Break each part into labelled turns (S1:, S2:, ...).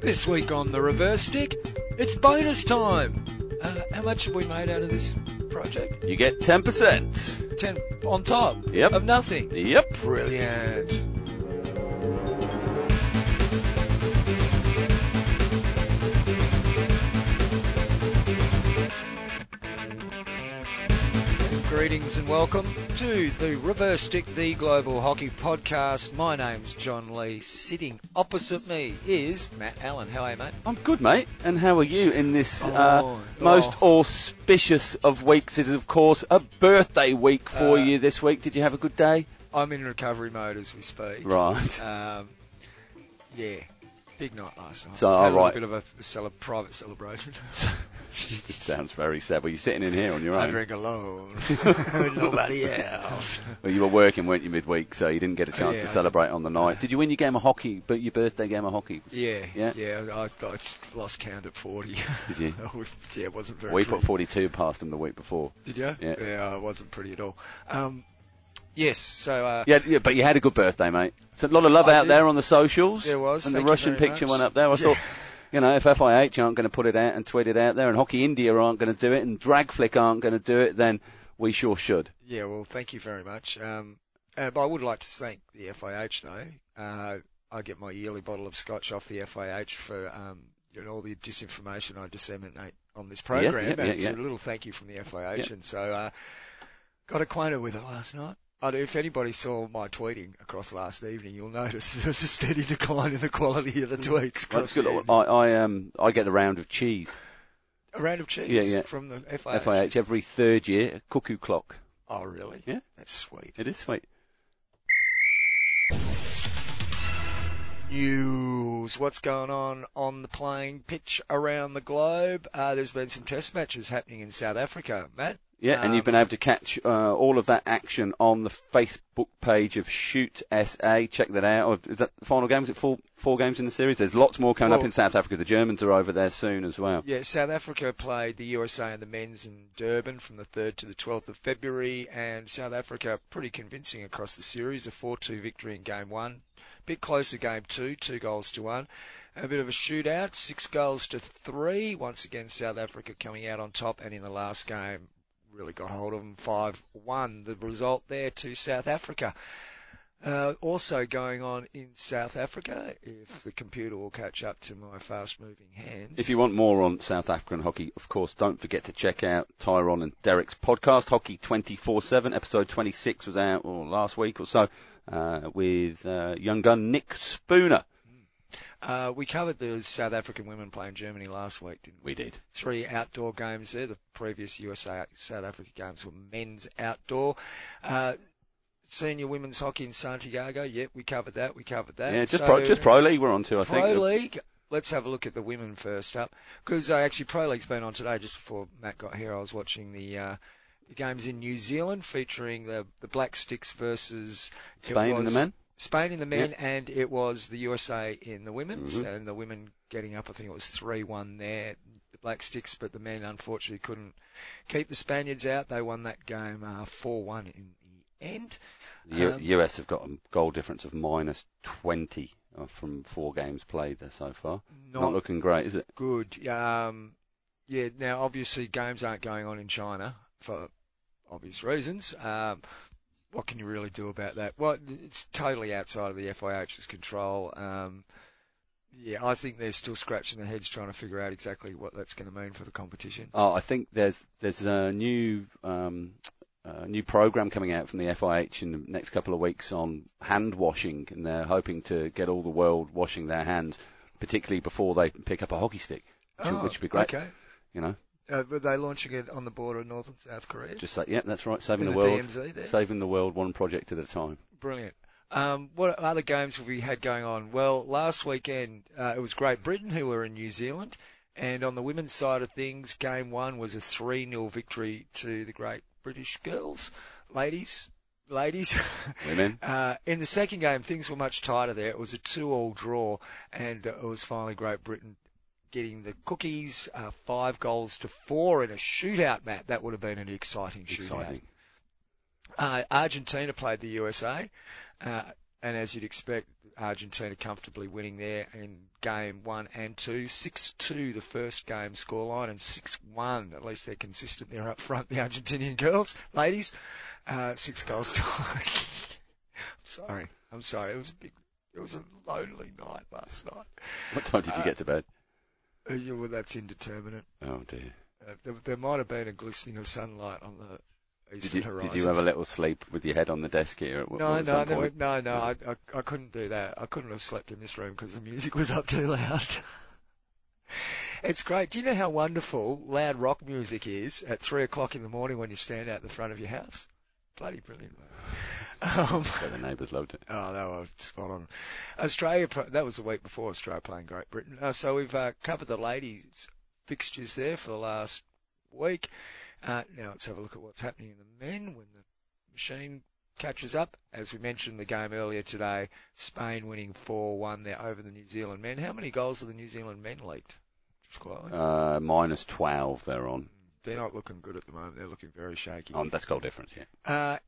S1: This week on the reverse stick, it's bonus time. Uh, how much have we made out of this project?
S2: You get 10%.
S1: Ten on top
S2: Yep.
S1: of nothing.
S2: Yep.
S1: Brilliant. Greetings and welcome to the Reverse Stick, the Global Hockey Podcast. My name's John Lee. Sitting opposite me is Matt Allen. How are you, mate?
S2: I'm good, mate. And how are you in this uh,
S1: Oh,
S2: most
S1: oh.
S2: auspicious of weeks? It is, of course, a birthday week for
S1: Uh,
S2: you this week. Did you have a good day?
S1: I'm in recovery mode as we speak.
S2: Right.
S1: Um, yeah, big night last night.
S2: So,
S1: Had a little bit of a, a cele- private celebration.
S2: it sounds very sad. Well, you're sitting in here on your own?
S1: I drink alone, nobody else.
S2: Well, you were working, weren't you, midweek, so you didn't get a chance
S1: Yeah.
S2: to celebrate on the night. Did you win your game of hockey, but your birthday game of hockey?
S1: Yeah,
S2: Yeah?
S1: yeah. I, I lost count at forty.
S2: Did you?
S1: yeah, it wasn't very.
S2: We
S1: pretty.
S2: put 42 past them the week before.
S1: Did you?
S2: Yeah.
S1: Yeah, it wasn't pretty at all. Um, yes. So. Uh,
S2: Yeah, yeah, but you had a good birthday, mate. So a lot of love
S1: I
S2: out
S1: did.
S2: there on the socials.
S1: There was,
S2: And the Russian picture
S1: much.
S2: went up there. I
S1: Yeah.
S2: thought, you know, if FIH aren't going to put it out and tweet it out there, and Hockey India aren't going to do it, and Dragflick aren't going to do it, then we sure should.
S1: Yeah, well, thank you very much. Um, uh, but I would like to thank the FIH though. Uh, I get my yearly bottle of scotch off the FIH for um, you know, all the disinformation I disseminate on this program.
S2: yeah,
S1: and
S2: yeah,
S1: it's
S2: yeah.
S1: a little thank you from the FIH. And so uh, got acquainted with it last night. Do- If anybody saw my tweeting across last evening, you'll notice there's a steady decline in the quality of the tweets
S2: That's good. I. I um I get a round of cheese.
S1: A round of cheese
S2: Yeah, yeah.
S1: from the FIH.
S2: FIH every third year, a cuckoo clock.
S1: Oh, really?
S2: Yeah.
S1: That's sweet.
S2: It is sweet.
S1: News. What's going on on the playing pitch around the globe? Uh, there's been some test matches happening in South Africa, Matt.
S2: Yeah, and you've
S1: Um,
S2: been able to catch uh, all of that action on the Facebook page of Shoot SA. Check that out. Is that the final game? Is it four, four games in the series? There's lots more coming up in South Africa. The Germans are over there soon as well.
S1: Yeah, South Africa played the USA and the men's in Durban from the 3rd to the 12th of February, and South Africa pretty convincing across the series, a 4-2 victory in game one. A bit closer game two, two goals to one. A bit of a shootout, six goals to three. Once again, South Africa coming out on top, and in the last game, really got hold of them 5-1. The result there to South Africa. Uh, also going on in South Africa, if the computer will catch up to my fast-moving hands.
S2: If you want more on South African hockey, of course, don't forget to check out Tyrone and Derek's podcast, Hockey 24-7. Episode 26 was out last week or so uh, with uh, young gun Nick Spooner.
S1: Uh, we covered the South African women playing Germany last week, didn't we?
S2: We did.
S1: Three outdoor games there. The previous USA South Africa games were men's outdoor. Uh, senior women's hockey in Santiago. Yep, we covered that. We covered that.
S2: Yeah, just
S1: So-
S2: pro, just pro league we're on to, I
S1: Pro
S2: think.
S1: Pro league. Let's have a look at the women first up, because uh, actually Pro League's been on today. Just before Matt got here, I was watching the. Uh, the games in New Zealand featuring the the Black Sticks versus
S2: Spain and the men.
S1: Spain in the men, and it was the USA in the women's,
S2: Mhm.
S1: and the women getting up. I think it was three-one there, the Black Sticks, but the men unfortunately couldn't keep the Spaniards out. They won that game uh, four-one in the end.
S2: The U-
S1: Um,
S2: US have got a goal difference of minus 20 uh, from four games played there so far. Not,
S1: Not
S2: looking great, is it?
S1: good. Um, yeah. Now, obviously, games aren't going on in China for obvious reasons. Um, what can you really do about that? Well, it's totally outside of the FIH's control. Um, yeah, I think they're still scratching their heads trying to figure out exactly what that's going to mean for the competition.
S2: Oh, I think there's there's a new um, uh, new program coming out from the FIH in the next couple of weeks on hand washing, and they're hoping to get all the world washing their hands, particularly before they pick up a hockey stick, which, would-
S1: Oh,
S2: which would be great.
S1: Okay.
S2: You know,
S1: Uh, were they launching it on the border of North and South Korea?
S2: just say, yeah, that's right, saving
S1: in
S2: the
S1: the
S2: world,
S1: DMZ there?
S2: saving the world one project at a time.
S1: Brilliant. Um, what other games have we had going on? Well, last weekend uh, it was Great Britain who were in New Zealand, and on the women's side of things, game one was a 3 0 victory to the Great British girls. Ladies, ladies.
S2: Women.
S1: Uh, in the second game, things were much tighter there. It was a two-all draw, and uh, it was finally Great Britain getting the cookies, uh, five goals to four in a shootout, Matt. That would have been an exciting shootout.
S2: Exciting.
S1: Uh, Argentina played the USA, uh, and as you'd expect, Argentina comfortably winning there in game one and two. 6-2 the first game scoreline and 6-1. At least they're consistent there up front, the Argentinian girls, ladies. Uh, six goals to I'm sorry. I'm sorry. It was a big, it was a lonely night last night.
S2: What time did you get to bed?
S1: Yeah, well, that's indeterminate.
S2: Oh dear.
S1: Uh, there, there might have been a glistening of sunlight on the
S2: Did
S1: eastern
S2: you,
S1: horizon.
S2: did you have a little sleep with your head on the desk here at,
S1: No,
S2: at
S1: no, no, no, no. I, I, I couldn't do that. I couldn't have slept in this room because the music was up too loud. it's great. Do you know how wonderful loud rock music is at three o'clock in the morning when you stand out the front of your house? Bloody brilliant. Um,
S2: the neighbours loved it.
S1: Oh, they were spot on. Australia, that was the week before Australia playing Great Britain. Uh, so we've uh, covered the ladies' fixtures there for the last week. Uh, now let's have a look at what's happening in the men when the machine catches up. As we mentioned the game earlier today, Spain winning 4-1 there over the New Zealand men. How many goals have the New Zealand men leaked? Just quietly.
S2: Uh, minus 12 they're on.
S1: They're not looking good at the moment. They're looking very shaky.
S2: Um, that's goal difference, yeah.
S1: Uh,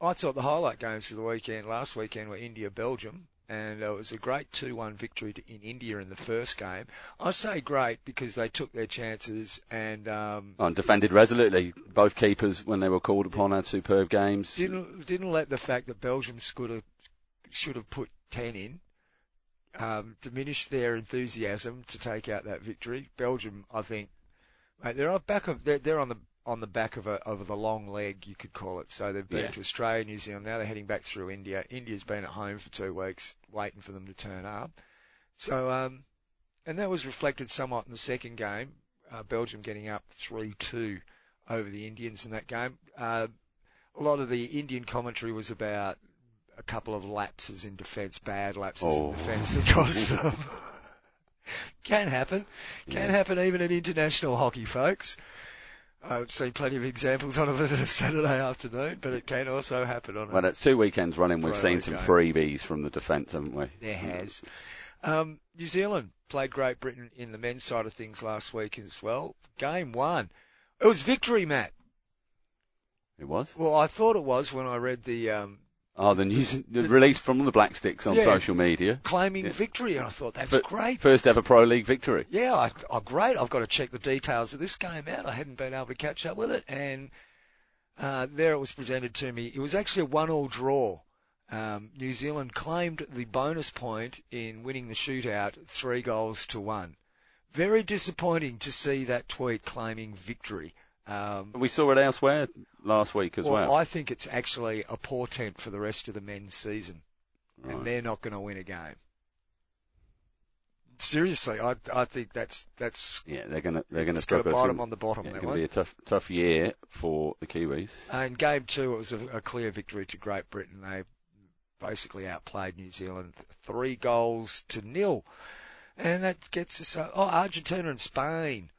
S1: I thought the highlight games of the weekend, last weekend, were India Belgium, and uh, it was a great 2-1 victory to, in India in the first game. I say great because they took their chances and um,
S2: Oh, and defended resolutely. Both keepers, when they were called upon, had superb games.
S1: didn't didn't let the fact that Belgium should have should have put 10 in um, diminish their enthusiasm to take out that victory. Belgium, I think, mate, they're on back of they're, they're on the on the back of a of the long leg, you could call it. So they've been
S2: Yeah.
S1: to Australia, New Zealand. Now they're heading back through India. India's been at home for two weeks, waiting for them to turn up. So, um, and that was reflected somewhat in the second game. Uh, Belgium getting up three-two over the Indians in that game. Uh, a lot of the Indian commentary was about a couple of lapses in defence, bad lapses
S2: Oh.
S1: in defence that cost them. Can happen. Can
S2: Yeah.
S1: happen even in international hockey, folks. I've seen plenty of examples on it on a Saturday afternoon, but it can also happen on a
S2: Well, it's two weekends running. We've seen some freebies from the defence, haven't we?
S1: There has. Um, New Zealand played Great Britain in the men's side of things last week as well. Game one. It was victory, Matt.
S2: It was.
S1: Well, I thought it was when I read the um,
S2: Oh, the news the release from the Black Sticks on
S1: Yeah.
S2: social media.
S1: claiming
S2: Yeah.
S1: victory, and I thought that's great.
S2: First ever Pro League victory.
S1: Yeah, I, oh, great. I've got to check the details of this game out. I hadn't been able to catch up with it, and uh, there it was presented to me. It was actually a one-all draw. Um, New Zealand claimed the bonus point in winning the shootout, three goals to one. Very disappointing to see that tweet claiming victory. Um,
S2: We saw it elsewhere last week as well.
S1: I think it's actually a portent for the rest of the men's season,
S2: Right.
S1: and they're not going to win a game. Seriously, I I think that's that's
S2: Yeah, they're gonna they're gonna
S1: it's got
S2: struggle. It's
S1: bottom
S2: gonna-
S1: on the bottom.
S2: yeah, it's gonna
S1: one.
S2: be a tough tough year for the Kiwis.
S1: In game two, it was a, a clear victory to Great Britain. They basically outplayed New Zealand three goals to nil. And that gets us, uh, oh, Argentina and Spain.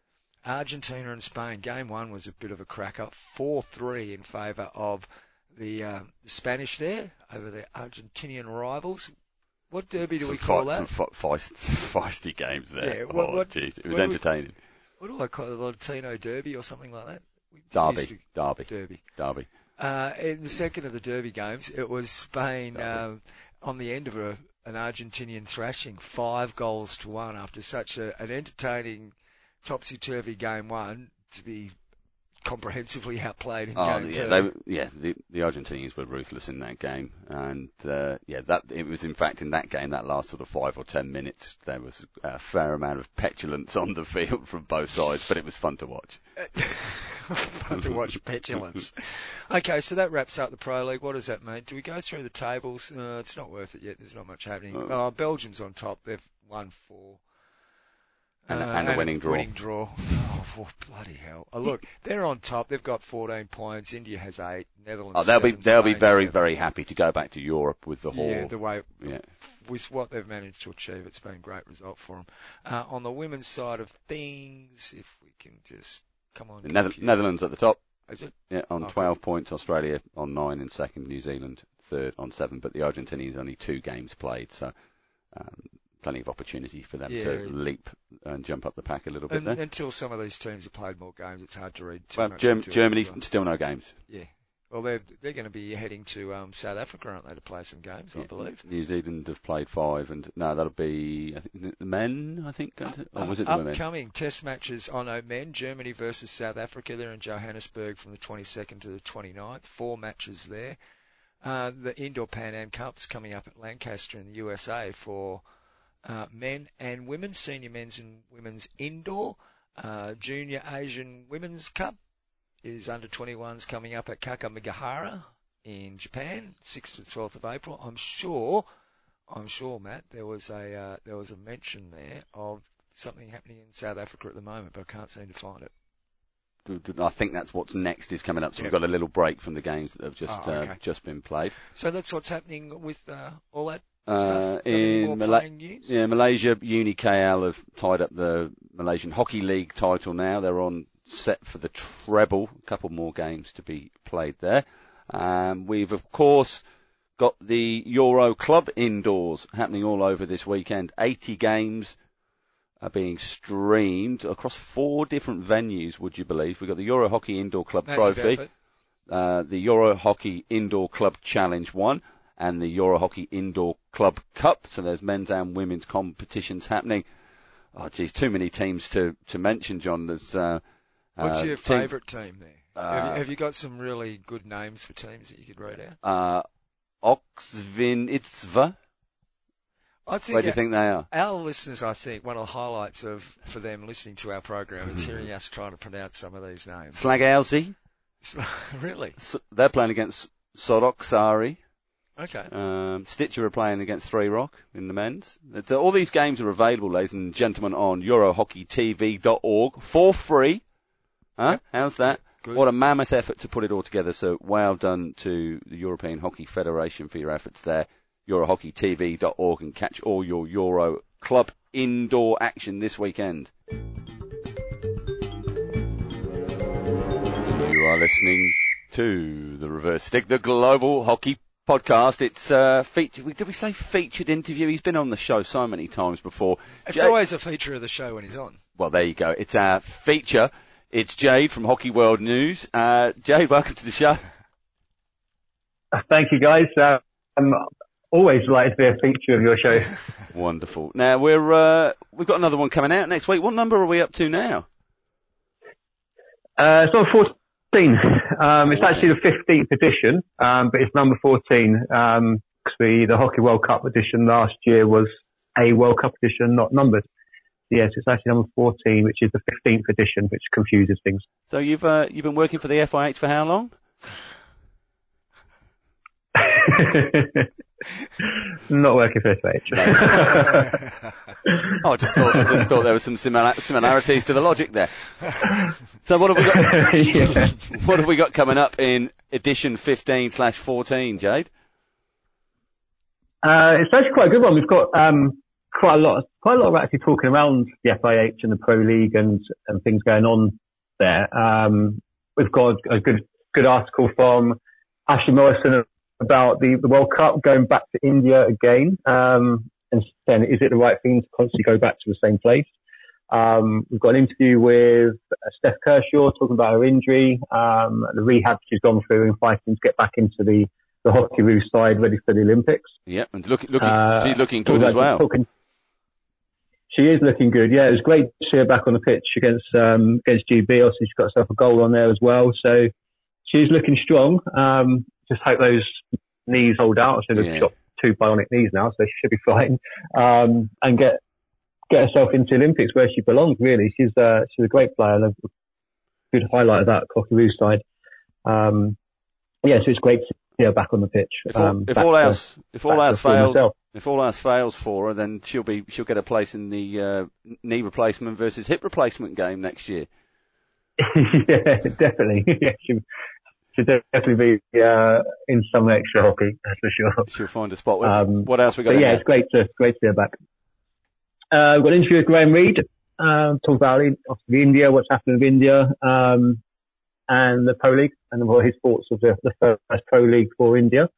S1: Argentina and Spain. Game one was a bit of a cracker. 4-3 in favour of the, uh, the Spanish there over the Argentinian rivals. What derby do
S2: some
S1: we call
S2: fi-
S1: that?
S2: Some fi- feist, feisty games there.
S1: Yeah, what-
S2: oh, jeez, it was
S1: do we-
S2: entertaining.
S1: What do I call it? The Latino derby or something like that?
S2: Derby,
S1: to-
S2: Derby,
S1: Derby.
S2: Derby.
S1: Uh, in the second of the Derby games, it was Spain um, on the end of a, an Argentinian thrashing, five goals to one after such a, an entertaining topsy-turvy game one to be comprehensively outplayed in
S2: Oh,
S1: game
S2: yeah,
S1: two.
S2: they, yeah. The, the Argentinians were ruthless in that game, and uh, yeah, that it was in fact in that game that last sort of five or ten minutes there was a fair amount of petulance on the field from both sides, but it was fun to watch.
S1: Fun to watch petulance. Okay, so that wraps up the Pro League. What does that mean? Do we go through the tables? Uh, it's not worth it yet. There's not much happening.
S2: Uh.
S1: Oh, Belgium's on top. They've won four.
S2: And a-
S1: Uh,
S2: and a winning draw.
S1: Winning draw. Oh, well, bloody hell! Oh, look, they're on top. They've got 14 points. India has eight. Netherlands.
S2: Oh, they'll be they'll be very
S1: seven.
S2: very happy to go back to Europe with the whole.
S1: Yeah, the way
S2: yeah.
S1: with what they've managed to achieve, it's been a great result for them. Uh, on the women's side of things, if we can just come on,
S2: Nether- Netherlands at the top,
S1: Is it?
S2: yeah, on
S1: Okay.
S2: 12 points. Australia on nine in second. New Zealand third on seven. But the Argentinians only two games played, so um, plenty of opportunity for them
S1: Yeah.
S2: to leap and jump up the pack a little bit
S1: And,
S2: there.
S1: until some of these teams have played more games, it's hard to read too
S2: Well, Germ- Germany
S1: well.
S2: still no games.
S1: Yeah, Well, they're they're going to be heading to um, South Africa, aren't they, to play some games? I believe.
S2: New Zealand have played five, and no, that'll be I think the men. I think, going to- or was it the women?
S1: Upcoming test matches on oh, men, Germany versus South Africa. They're in Johannesburg from the 22nd to the 29th. Four matches there. Uh, the Indoor Pan Am Cup's coming up at Lancaster in the USA for uh, men and women, senior men's and women's indoor. Uh, Junior Asian Women's Cup is under 21s coming up at Kakamigahara in Japan, 6th to 12th of April. I'm sure, I'm sure, Matt, there was a uh, there was a mention there of something happening in South Africa at the moment, but I can't seem to find it.
S2: I think that's what's next is coming up. So
S1: Yep.
S2: we've got a little break from the games that have just
S1: Oh, okay.
S2: uh, just been played.
S1: So that's what's happening with uh, all that
S2: Uh. In Mala- Yeah, Malaysia, Uni KL have tied up the Malaysian Hockey League title now. They're on set for the treble. A couple more games to be played there. Um, we've of course got the Euro Club indoors happening all over this weekend. 80 games are being streamed across four different venues, would you believe? We've got the Euro Hockey Indoor Club
S1: Massive
S2: Trophy uh, the Euro Hockey Indoor Club Challenge 1 and the Euro Hockey Indoor Club Cup. So there's men's and women's competitions happening. Oh, geez, too many teams to, to mention, John. There's, uh,
S1: What's
S2: uh,
S1: your
S2: team-
S1: favourite team there? have,
S2: Uh,
S1: you, have you got some really good names for teams that you could read out?
S2: Uh, Oxvinitsva.
S1: I think,
S2: Where do you think they are?
S1: our listeners, I think, one of the highlights of for them listening to our program is hearing us trying to pronounce some of these names.
S2: Slagowski.
S1: really?
S2: S- They're playing against Soroksari.
S1: Okay.
S2: Um, Stitcher are playing against Three Rock in the men's. It's, uh, all these games are available, ladies and gentlemen, on EuroHockeyTV.org for free. Huh? How's that?
S1: Good.
S2: What a mammoth effort to put it all together. So well done to the European Hockey Federation for your efforts there. EuroHockeyTV.org and catch all your Euro club indoor action this weekend. You are listening to the Reverse Stick, the Global Hockey Podcast. It's uh, featured. Did we say featured interview? He's been on the show so many times before.
S1: It's
S2: Jade-
S1: always a feature of the show when he's on.
S2: well, there you go. It's our feature. It's Jade from Hockey World News. Uh, Jade, welcome to the show.
S3: Thank you, guys. Uh, I'm always delighted to be a feature of your show.
S2: Wonderful. Now we're uh, we've got another one coming out next week. What number are we up to now?
S3: Uh, it's on 14. Um, it's actually the 15th edition, um, but it's number 14. Um 'cause the, the Hockey World Cup edition last year was a World Cup edition, not numbered. Yes, it's actually number 14, which is the 15th edition, which confuses things.
S2: So you've uh, you've been working for the FIH for how long?
S3: not working for SH.
S2: Oh, I just thought I just thought there were some simila- similarities to the logic there. So what have we got?
S3: yeah.
S2: What have we got coming up in edition 15 slash 14, Jade?
S3: Uh, it's actually quite a good one. We've got um, quite a lot, quite a lot of actually talking around the FIH and the Pro League and, and things going on there. Um, we've got a good good article from Ashley Morrison about the, the World Cup going back to India again, um, and saying is it the right thing to constantly go back to the same place? Um, we've got an interview with uh, Steph Kershaw talking about her injury, um, the rehab she's gone through and fighting to get back into the, the hockey roof side ready for the Olympics.
S2: Yep, and look, looking,
S3: Uh,
S2: she's looking good as well.
S3: talking- she is looking good. Yeah, it was great to see her back on the pitch against um, against GB. Obviously, she's got herself a goal on there as well. So she's looking strong. Um, just hope those knees hold out. So
S2: Yeah.
S3: Two bionic knees now, so she should be fine. Um, and get get herself into the Olympics where she belongs. Really, she's uh, she's a great player and a good highlight of that cocky Cockeroo side. Um, yeah, so it's great to see her back on the pitch.
S2: If all,
S3: um,
S2: if all
S3: to-
S2: else, if all else fails, if all else fails for her, then she'll be she'll get a place in the uh, knee replacement versus hip replacement game next year.
S3: yeah, definitely. yeah, she should definitely be uh, in some extra hockey, that's for sure.
S2: She'll find a spot.
S3: Um,
S2: what else we got?
S3: Yeah, it's great to great to be back. Uh, we've got an interview with Graham Reid. Um, talk about obviously India, what's happening with India, um, and the Pro League, and what his thoughts of the, the first Pro League for India.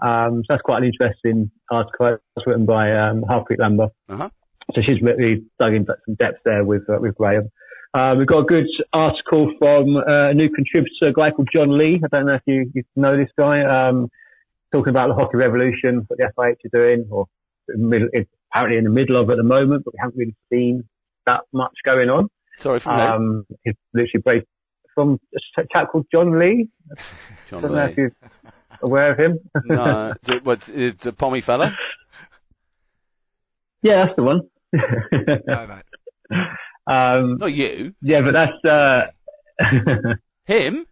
S3: Um, so that's quite an interesting article. It's written by um, Harpreet Lamba.
S2: Uh-huh.
S3: So she's really dug into some depth there with uh, with Graham. Uh, we've got a good article from uh, a new contributor, a guy called John Lee. I don't know if you, you know this guy. Um, talking about the hockey revolution, what the FIH are doing, or middle, it's apparently in the middle of at the moment, but we haven't really seen that much going on.
S2: Sorry, from
S3: Um, he's literally based from a chap called John Lee.
S2: John
S3: I don't know if
S2: Lee.
S3: you're aware of him.
S2: no, it's, a- what's it's a pommy fella.
S3: yeah, that's the one.
S1: No, mate.
S3: Um,
S2: Not you.
S3: yeah, but that's, uh,
S2: Him.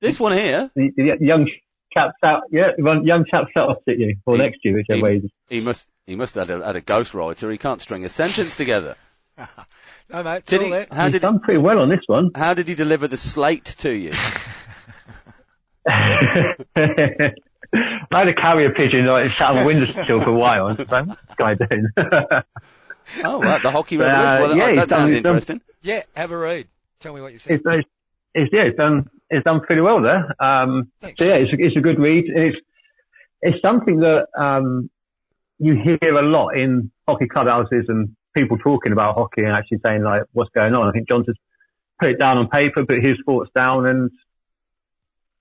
S2: This one here.
S3: the, the young chap sat, yeah, one young chap sat opposite you, or
S2: He-
S3: next to you, whichever
S2: he-
S3: way.
S2: He must. He must have had a, had a ghostwriter. He can't string a sentence together.
S1: No, mate. It's
S2: Did
S1: all
S2: he?
S1: there.
S2: How
S3: He's
S2: did?
S3: done pretty well on this one.
S2: How did he deliver the slate to you?
S3: I had a carrier pigeon like sat on a windowsill for a while. and What's this guy doing?
S2: Oh, right, the hockey
S3: Uh,
S2: revolution. Well,
S3: yeah,
S2: that,
S3: he's
S2: that
S3: done-
S2: sounds
S3: done-
S2: interesting.
S1: Yeah, have a read. Tell me what you think.
S3: it's, it's, it's, yeah, it's done, it's done pretty well there. Um,
S1: Thanks.
S3: so yeah, it's, a- it's a good read. And it's, it's something that, um, you hear a lot in hockey clubhouses and people talking about hockey and actually saying like, what's going on? I think John's just put it down on paper, put his thoughts down and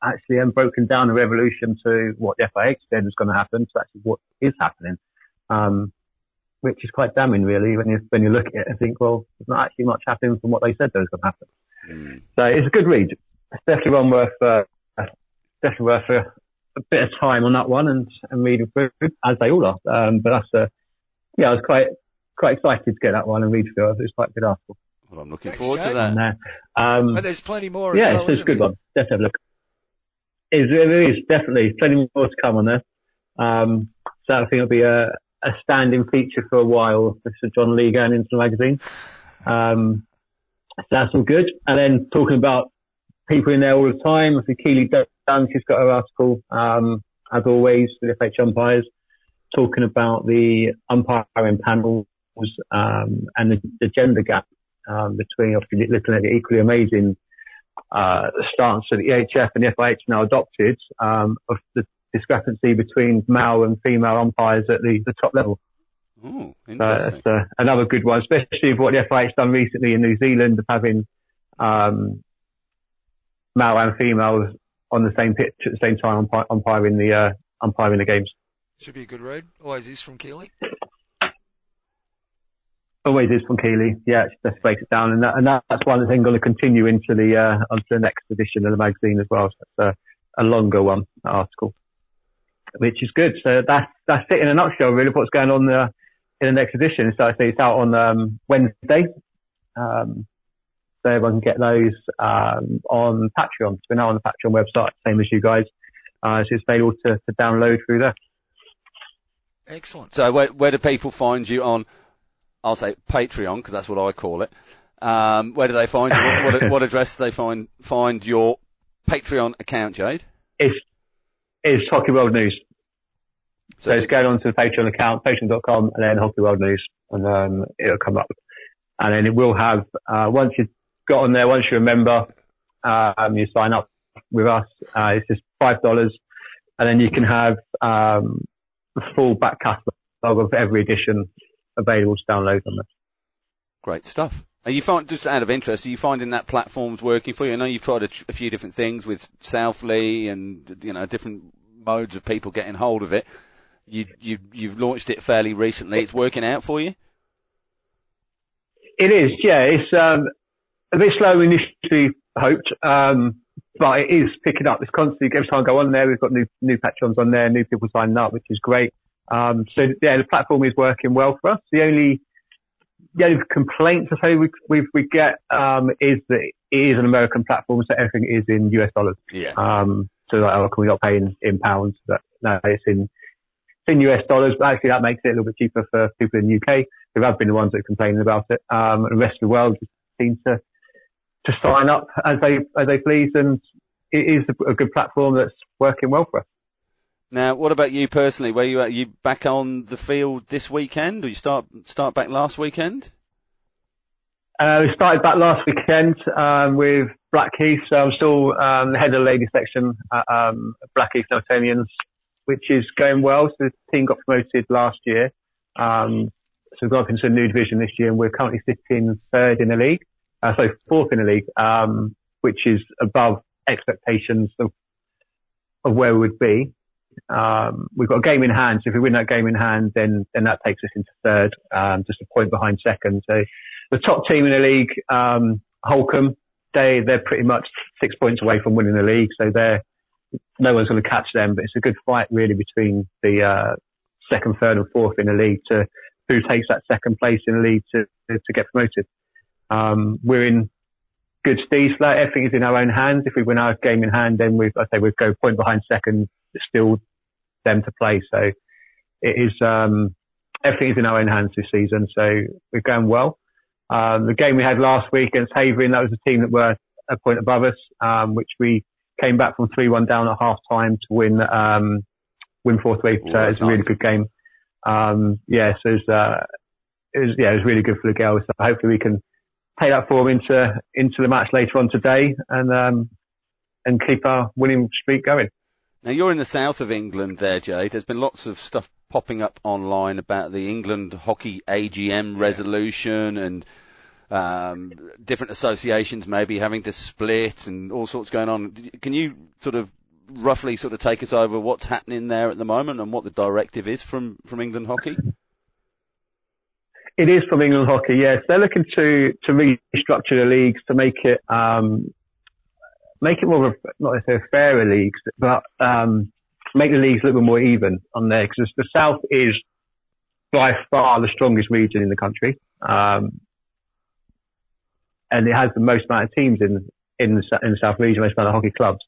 S3: actually then broken down the revolution to what the FIH said was going to happen to actually what is happening. Um, which is quite damning really when you, when you look at it and think, well, there's not actually much happening from what they said there was going to happen.
S2: Mm.
S3: So it's a good read. It's definitely one worth, uh, definitely worth a, a bit of time on that one and, and reading through, as they all are. Um, but that's, uh, yeah, I was quite, quite excited to get that one and read through it. It was quite a good article.
S2: Well, I'm looking
S1: Thanks,
S2: forward to that.
S3: And, uh, um,
S1: But there's plenty more as
S3: yeah,
S1: well,
S3: it's, it's a good
S1: there?
S3: one. Definitely have a look. It's, it is definitely plenty more to come on there. Um, so I think it'll be a, a standing feature for a while for Sir John Lee going into the magazine. Um, so that's all good. And then talking about people in there all the time, I think Keely Dunn, she's got her article, um, as always, with FH umpires, talking about the umpiring panels, um, and the, the gender gap, um, between obviously looking at the equally amazing, uh, stance that the EHF and the FIH now adopted, um, of the discrepancy between male and female umpires at the, the top level.
S2: Oh,
S3: So
S2: interesting.
S3: that's uh, another good one, especially with what the FIH done recently in New Zealand of having um, male and females on the same pitch at the same time umpi- umpiring the uh, umpiring the games.
S1: Should be a good read. Always is from Keely.
S3: Always is from Keely. Yeah, just breaks it down, and, that, and that's one that's then going to continue into the uh, onto the next edition of the magazine as well. So it's a, a longer one that article, which is good. So that's that's it in a nutshell, really. What's going on uh, in the next edition? So I say it's out on um, Wednesday. Um, so everyone can get those um, on Patreon. It's been out on the Patreon website, same as you guys. Uh, so it's available to, to download through there.
S1: Excellent.
S2: So where, where do people find you on? I'll say Patreon because that's what I call it. Um, where do they find you? What, what, what address do they find find your Patreon account, Jade?
S3: It's it's Hockey World News. So,
S2: they-
S3: it's going on to the Patreon account, patreon.com, and then Hockey World News, and um, it'll come up. And then it will have, uh, once you've got on there, once you're a member, um, you sign up with us, uh, it's just $5, and then you can have, um, the full back catalog of every edition available to download on there.
S2: Great stuff. Are you find just out of interest? Are you finding that platform's working for you? I know you've tried a, a few different things with Southly and you know different modes of people getting hold of it. You you you've launched it fairly recently. It's working out for you.
S3: It is, yeah. It's um, a bit slow initially hoped, um, but it is picking up. It's constantly every time I go on there, we've got new new patrons on there, new people signing up, which is great. Um, so yeah, the platform is working well for us. The only the only complaints I say we we, we get um, is that it is an American platform, so everything is in US dollars.
S2: Yeah.
S3: Um, so like, oh, can we not pay in, in pounds? But no, it's in, it's in US dollars, but actually that makes it a little bit cheaper for people in the UK who have been the ones that are complaining about it. Um, and the rest of the world just seem to, to sign up as they, as they please. And it is a, a good platform that's working well for us.
S2: Now, what about you personally? Were you you back on the field this weekend, or you start start back last weekend?
S3: Uh, we started back last weekend, um, with Blackheath. So I'm still, um, the head of the ladies section at, um, Blackheath Notanians, which is going well. So the team got promoted last year. Um, so we've got up into a new division this year and we're currently sitting third in the league. uh, so fourth in the league, um, which is above expectations of, of where we would be. Um, we've got a game in hand. So if we win that game in hand, then, then that takes us into third, um, just a point behind second. So the top team in the league, um, Holcombe, they, they're pretty much six points away from winning the league. So they're, no one's going to catch them, but it's a good fight really between the, uh, second, third and fourth in the league to who takes that second place in the league to, to get promoted. Um, we're in good stead. Everything is in our own hands. If we win our game in hand, then we I say we go point behind second. It's still them to play. So it is, um, everything is in our own hands this season. So we're going well. Um, the game we had last week against Havering, that was a team that were a point above us, um, which we came back from 3-1 down at half time to win, um, win 4-3. So it's a really good game. Um, yeah, so it was, uh, it was, yeah, it was really good for the girls. So hopefully we can take that form into, into the match later on today and, um, and keep our winning streak going.
S2: Now you're in the south of England there, Jay. There's been lots of stuff popping up online about the England Hockey AGM resolution and um, different associations maybe having to split and all sorts going on. Can you sort of roughly sort of take us over what's happening there at the moment and what the directive is from, from England Hockey?
S3: It is from England Hockey, yes. They're looking to, to restructure the leagues to make it, um, make it more of a, not necessarily fairer leagues, but, um, make the leagues a little bit more even on there because the South is by far the strongest region in the country. Um, and it has the most amount of teams in, in the, in the South region, most amount of hockey clubs.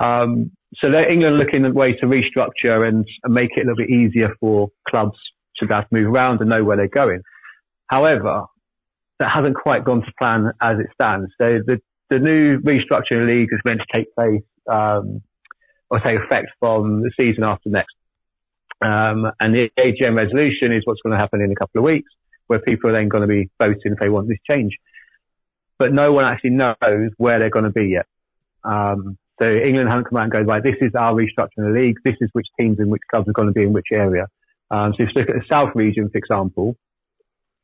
S3: Um, so England looking at ways to restructure and, and, make it a little bit easier for clubs to be able to move around and know where they're going. However, that hasn't quite gone to plan as it stands. So the, the new restructuring league is meant to take place, um, or take effect from the season after next. Um, and the AGM resolution is what's going to happen in a couple of weeks, where people are then going to be voting if they want this change. But no one actually knows where they're going to be yet. Um, so England haven't come out and go, right, this is our restructuring league. This is which teams and which clubs are going to be in which area. Um, so if you look at the South region, for example,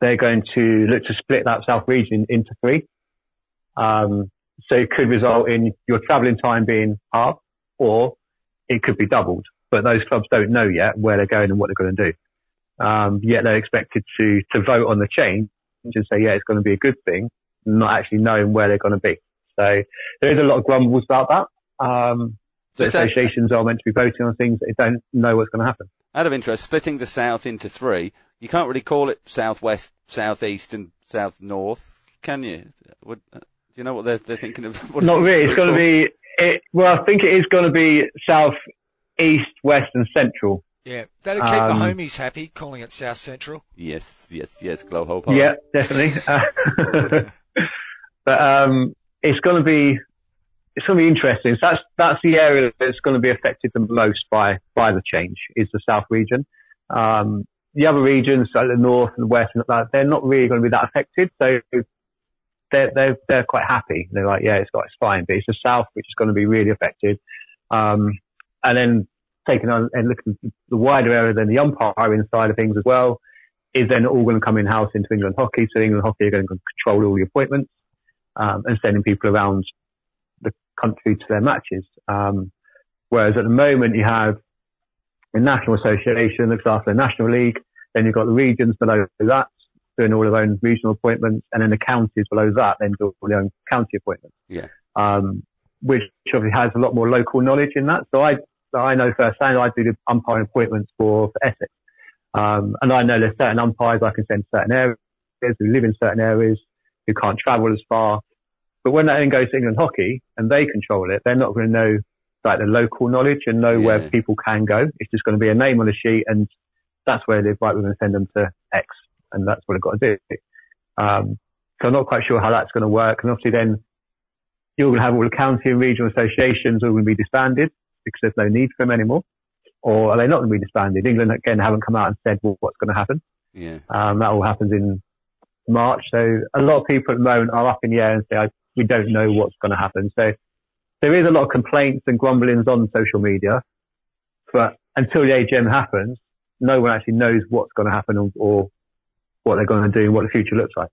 S3: they're going to look to split that South region into three. Um, so it could result in your travelling time being half or it could be doubled. But those clubs don't know yet where they're going and what they're going to do. Um, yet they're expected to, to vote on the change and say, yeah, it's going to be a good thing, not actually knowing where they're going to be. So there is a lot of grumbles about that. Um, the associations are meant to be voting on things that they don't know what's going to happen.
S2: Out of interest, splitting the South into three, you can't really call it Southwest, Southeast and South North, can you? Would, uh, do you know what they're, they're thinking of?
S3: Not really. It's going to be, it, well, I think it is going to be South, East, West and Central.
S1: Yeah, that'll keep um, the homies happy, calling it South Central.
S2: Yes, yes, yes, Glow Hope.
S3: Yeah, definitely. but um, it's going to be it's going to be interesting. So that's that's the area that's going to be affected the most by by the change is the South region. Um, the other regions, like the North and the West, and that, they're not really going to be that affected. So they're they're they're quite happy. They're like, yeah, it's got it's fine. But it's the South which is going to be really affected. Um, and then taking on and looking at the wider area than the umpiring side of things as well, is then all going to come in house into England hockey. So England hockey are going to control all the appointments um, and sending people around the country to their matches. Um, whereas at the moment you have a national association looks after the national league, then you've got the regions below that doing all their own regional appointments, and then the counties below that then do all their own county appointments.
S2: Yeah.
S3: Um, which obviously has a lot more local knowledge in that. So I, I know firsthand I do the umpiring appointments for, for Essex. Um, and I know there's certain umpires I can send to certain areas who live in certain areas who can't travel as far. But when that then goes to England hockey and they control it, they're not going to know like the local knowledge and know yeah. where people can go. It's just going to be a name on a sheet and that's where they live. Right, we're going to send them to X and that's what they've got to do. Um, so I'm not quite sure how that's going to work. And obviously then you're going to have all the county and regional associations all going to be disbanded because there's no need for them anymore. Or are they not going to be disbanded? England again haven't come out and said well, what's going to happen.
S2: Yeah.
S3: Um, that all happens in March. So a lot of people at the moment are up in the air and say, we don't know what's going to happen. So there is a lot of complaints and grumblings on social media, but until the AGM happens, no one actually knows what's going to happen or, or what they're going to do and what the future looks like.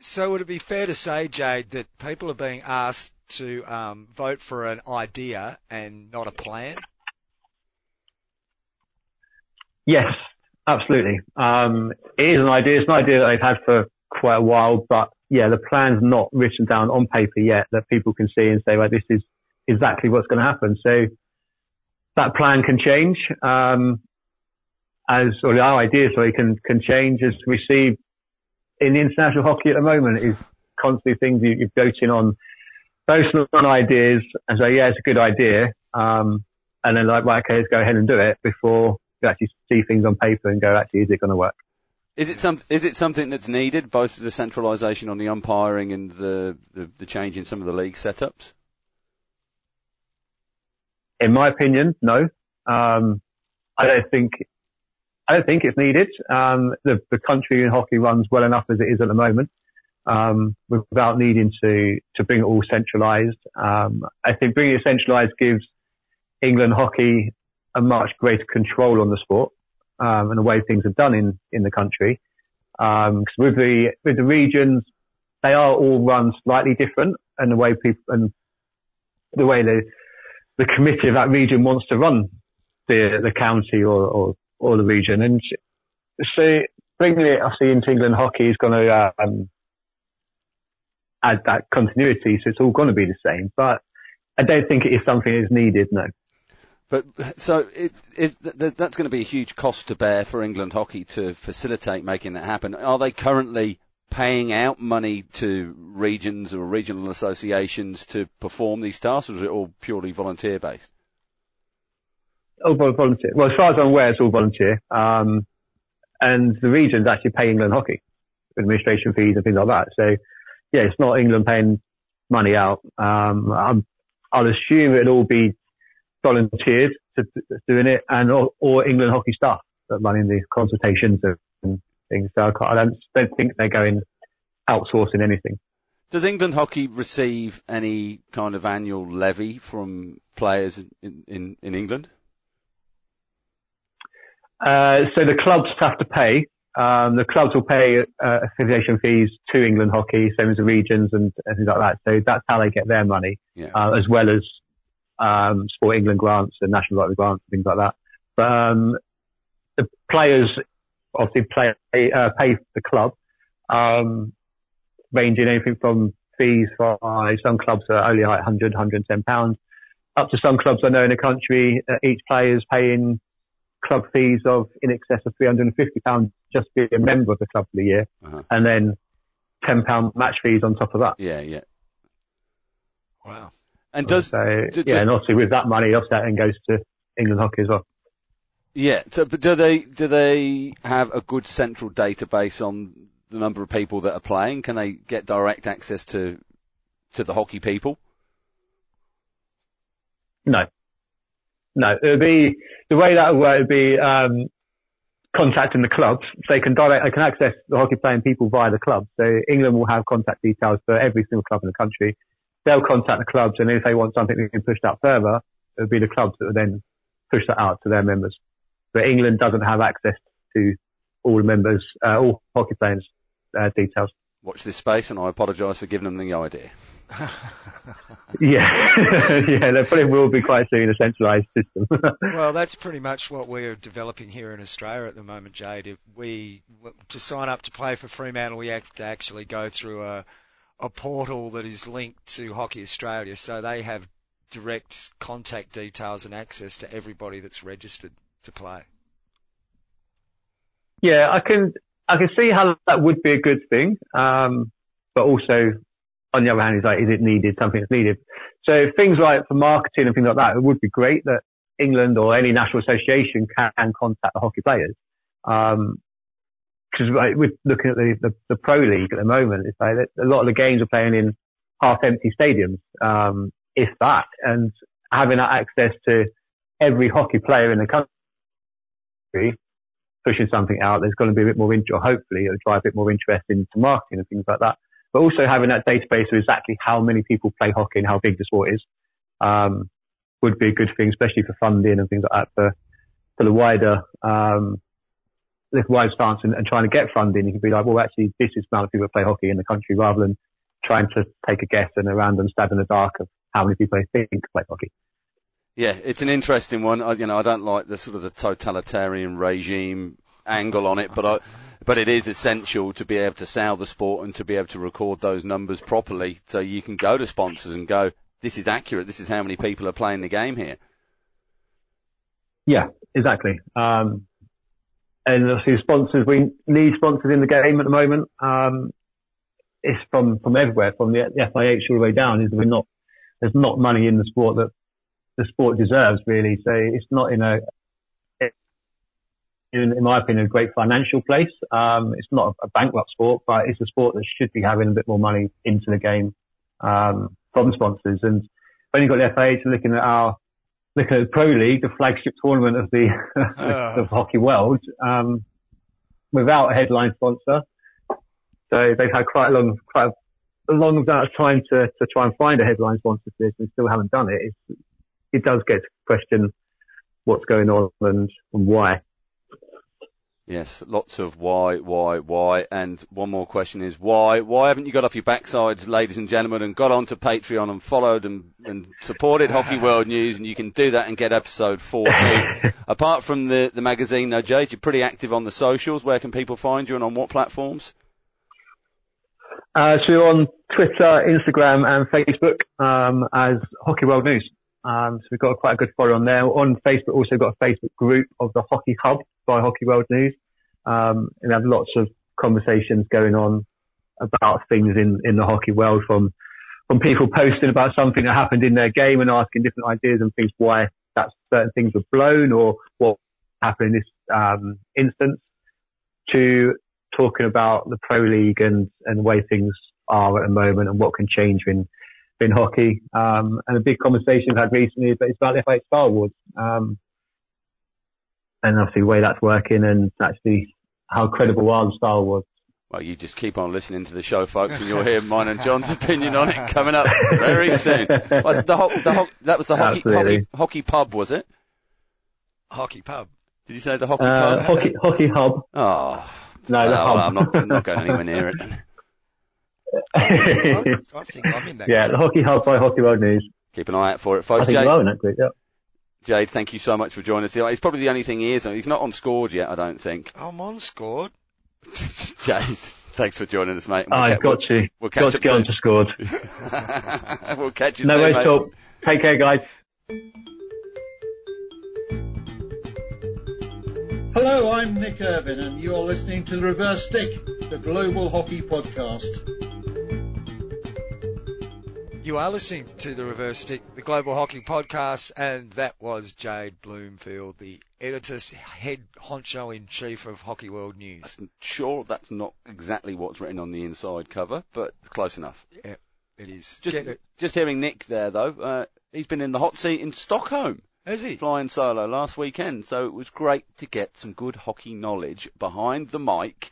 S1: So would it be fair to say, Jade, that people are being asked to um, vote for an idea and not a plan?
S3: Yes, absolutely. Um, it is an idea. It's an idea that they've had for quite a while, but yeah, the plan's not written down on paper yet that people can see and say, well, this is exactly what's going to happen. So that plan can change. Um, as, or our ideas, sorry, can, can change as we see in international hockey at the moment is constantly things you, you're voting on, voting on ideas and say, yeah, it's a good idea. Um, and then like, right, okay, let's go ahead and do it before you actually see things on paper and go, actually, is it going to work?
S2: Is it some? Is it something that's needed, both the centralisation on the umpiring and the, the, the change in some of the league setups?
S3: In my opinion, no. Um, I don't think I don't think it's needed. Um, the, the country in hockey runs well enough as it is at the moment, um, without needing to, to bring it all centralised. Um, I think bringing it centralised gives England hockey a much greater control on the sport, um, and the way things are done in, in the country. Um, with the, with the regions, they are all run slightly different and the way people, and the way the, the committee of that region wants to run the, the county or, or or the region. And so bringing it obviously into England hockey is going to um, add that continuity. So it's all going to be the same. But I don't think it is something that is needed. No.
S2: But so it, it, that's going to be a huge cost to bear for England hockey to facilitate making that happen. Are they currently paying out money to regions or regional associations to perform these tasks, or is it all purely volunteer based?
S3: All volunteer. Well, as far as I'm aware, it's all volunteer. Um, and the regions actually pay England hockey administration fees and things like that. So yeah, it's not England paying money out. Um, I'm, I'll assume it'll all be volunteers to, to doing it and or, England hockey staff that running the consultations and things. So I, I don't, don't think they're going outsourcing anything.
S2: Does England hockey receive any kind of annual levy from players in, in, in England?
S3: Uh, so the clubs have to pay. Um, the clubs will pay uh, affiliation fees to England Hockey, same as the regions and, and things like that. So that's how they get their money, yeah. uh, as well as um, Sport England grants and National Lottery grants and things like that. But um, the players obviously play, uh, pay the club, um, ranging anything from fees for some clubs are only like 100, 110 pounds, up to some clubs I know in the country, uh, each player is paying club fees of in excess of £350 just to be a member of the club for the year. Uh-huh. And then £10 match fees on top of that.
S2: Yeah, yeah.
S1: Wow.
S2: And does,
S3: so, does yeah, and obviously with that money, offset and goes to England hockey as well.
S2: Yeah. So, but do they do they have a good central database on the number of people that are playing? Can they get direct access to to the hockey people?
S3: No, no, it would be the way that would work would be um, contacting the clubs. So they can direct, they can access the hockey playing people via the club. So England will have contact details for every single club in the country. They'll contact the clubs, and if they want something to be pushed out further, it would be the clubs that would then push that out to their members. But England doesn't have access to all members, uh, all hockey players' uh, details.
S2: Watch this space, and I apologise for giving them the idea.
S3: yeah, yeah, there probably will be quite soon a centralised system.
S1: well, that's pretty much what we're developing here in Australia at the moment, Jade. If we to sign up to play for Fremantle, we have to actually go through a a portal that is linked to Hockey Australia, so they have direct contact details and access to everybody that's registered to play.
S3: Yeah, I can I can see how that would be a good thing, um, but also on the other hand, is like, is it needed? Something that's needed. So things like for marketing and things like that, it would be great that England or any national association can contact the hockey players. Um, cause like, we're looking at the, the, the, pro league at the moment. It's like a lot of the games are playing in half empty stadiums, um, if that, and having that access to every hockey player in the country, pushing something out, there's going to be a bit more interest, hopefully it'll drive a bit more interest into marketing and things like that but also having that database of exactly how many people play hockey and how big the sport is um, would be a good thing, especially for funding and things like that for for the wider um, this wide stance and, and trying to get funding, you can be like, well, actually, this is the amount of people that play hockey in the country rather than trying to take a guess and a random stab in the dark of how many people they think play hockey.
S2: Yeah, it's an interesting one. I, you know, I don't like the sort of the totalitarian regime angle on it, but I, but it is essential to be able to sell the sport and to be able to record those numbers properly, so you can go to sponsors and go, this is accurate. This is how many people are playing the game here.
S3: Yeah, exactly. Um, and obviously sponsors, we need sponsors in the game at the moment. Um, it's from, from everywhere, from the, FIH all the way down, is we're not, there's not money in the sport that the sport deserves really. So it's not in a, in, in my opinion, a great financial place. Um, it's not a bankrupt sport, but it's a sport that should be having a bit more money into the game, um, from sponsors. And when you've got the FIH looking at our, looking at the Pro League, the flagship tournament of the, uh. of hockey world, um, without a headline sponsor. So they've had quite a long, quite a, a long amount of time to, to try and find a headline sponsor for this and still haven't done it. It's, it does get to question what's going on and, and why.
S2: Yes, lots of why, why, why. And one more question is why? Why haven't you got off your backside, ladies and gentlemen, and got onto Patreon and followed and, and supported Hockey World News? And you can do that and get episode 40. Apart from the, the magazine, though, Jade, you're pretty active on the socials. Where can people find you and on what platforms?
S3: Uh, so you're on Twitter, Instagram, and Facebook um, as Hockey World News. Um, so we've got quite a good follow on there. On Facebook, also got a Facebook group of the Hockey Hub by Hockey World News. Um, and have lots of conversations going on about things in, in the hockey world from, from people posting about something that happened in their game and asking different ideas and things why that certain things were blown or what happened in this, um, instance to talking about the pro league and, and the way things are at the moment and what can change in, in hockey. Um, and a big conversation I've had recently is about the FA Star Awards. Um, and obviously the way that's working and actually how credible are the Star
S2: Well, you just keep on listening to the show, folks, and you'll hear mine and John's opinion on it coming up very soon. Was the, ho- the ho- that was the hockey, hockey, hockey pub, was it?
S1: Hockey pub.
S2: Did you say the hockey
S3: uh,
S2: pub?
S3: Hockey, hockey hub.
S2: Oh.
S3: No, the
S2: well,
S3: hub.
S2: I'm not, I'm not going anywhere near it.
S1: I, I think I'm in that.
S3: yeah, the Hockey Hub by Hockey World News.
S2: Keep an eye out for it, folks.
S3: I think
S2: Jade,
S3: you are in that group, yeah.
S2: Jade, thank you so much for joining us. He's probably the only thing he is. He's not on scored yet, I don't think.
S1: I'm on scored.
S2: Jade, thanks for joining us, mate.
S3: Oh, I've got to.
S2: We'll catch
S3: to
S2: up
S3: get
S2: soon.
S3: on to scored.
S2: we'll catch you
S3: no
S2: soon,
S3: worries,
S2: mate.
S3: talk. Take care, guys.
S4: Hello, I'm Nick Irvin, and you're listening to The Reverse Stick, the Global Hockey Podcast.
S1: You are listening to the Reverse Stick, the Global Hockey Podcast, and that was Jade Bloomfield, the editor, head honcho in chief of Hockey World News.
S2: I'm sure that's not exactly what's written on the inside cover, but close enough.
S1: Yeah, it is.
S2: Just,
S1: it.
S2: just hearing Nick there, though, uh, he's been in the hot seat in Stockholm.
S1: Has he?
S2: flying solo last weekend, so it was great to get some good hockey knowledge behind the mic.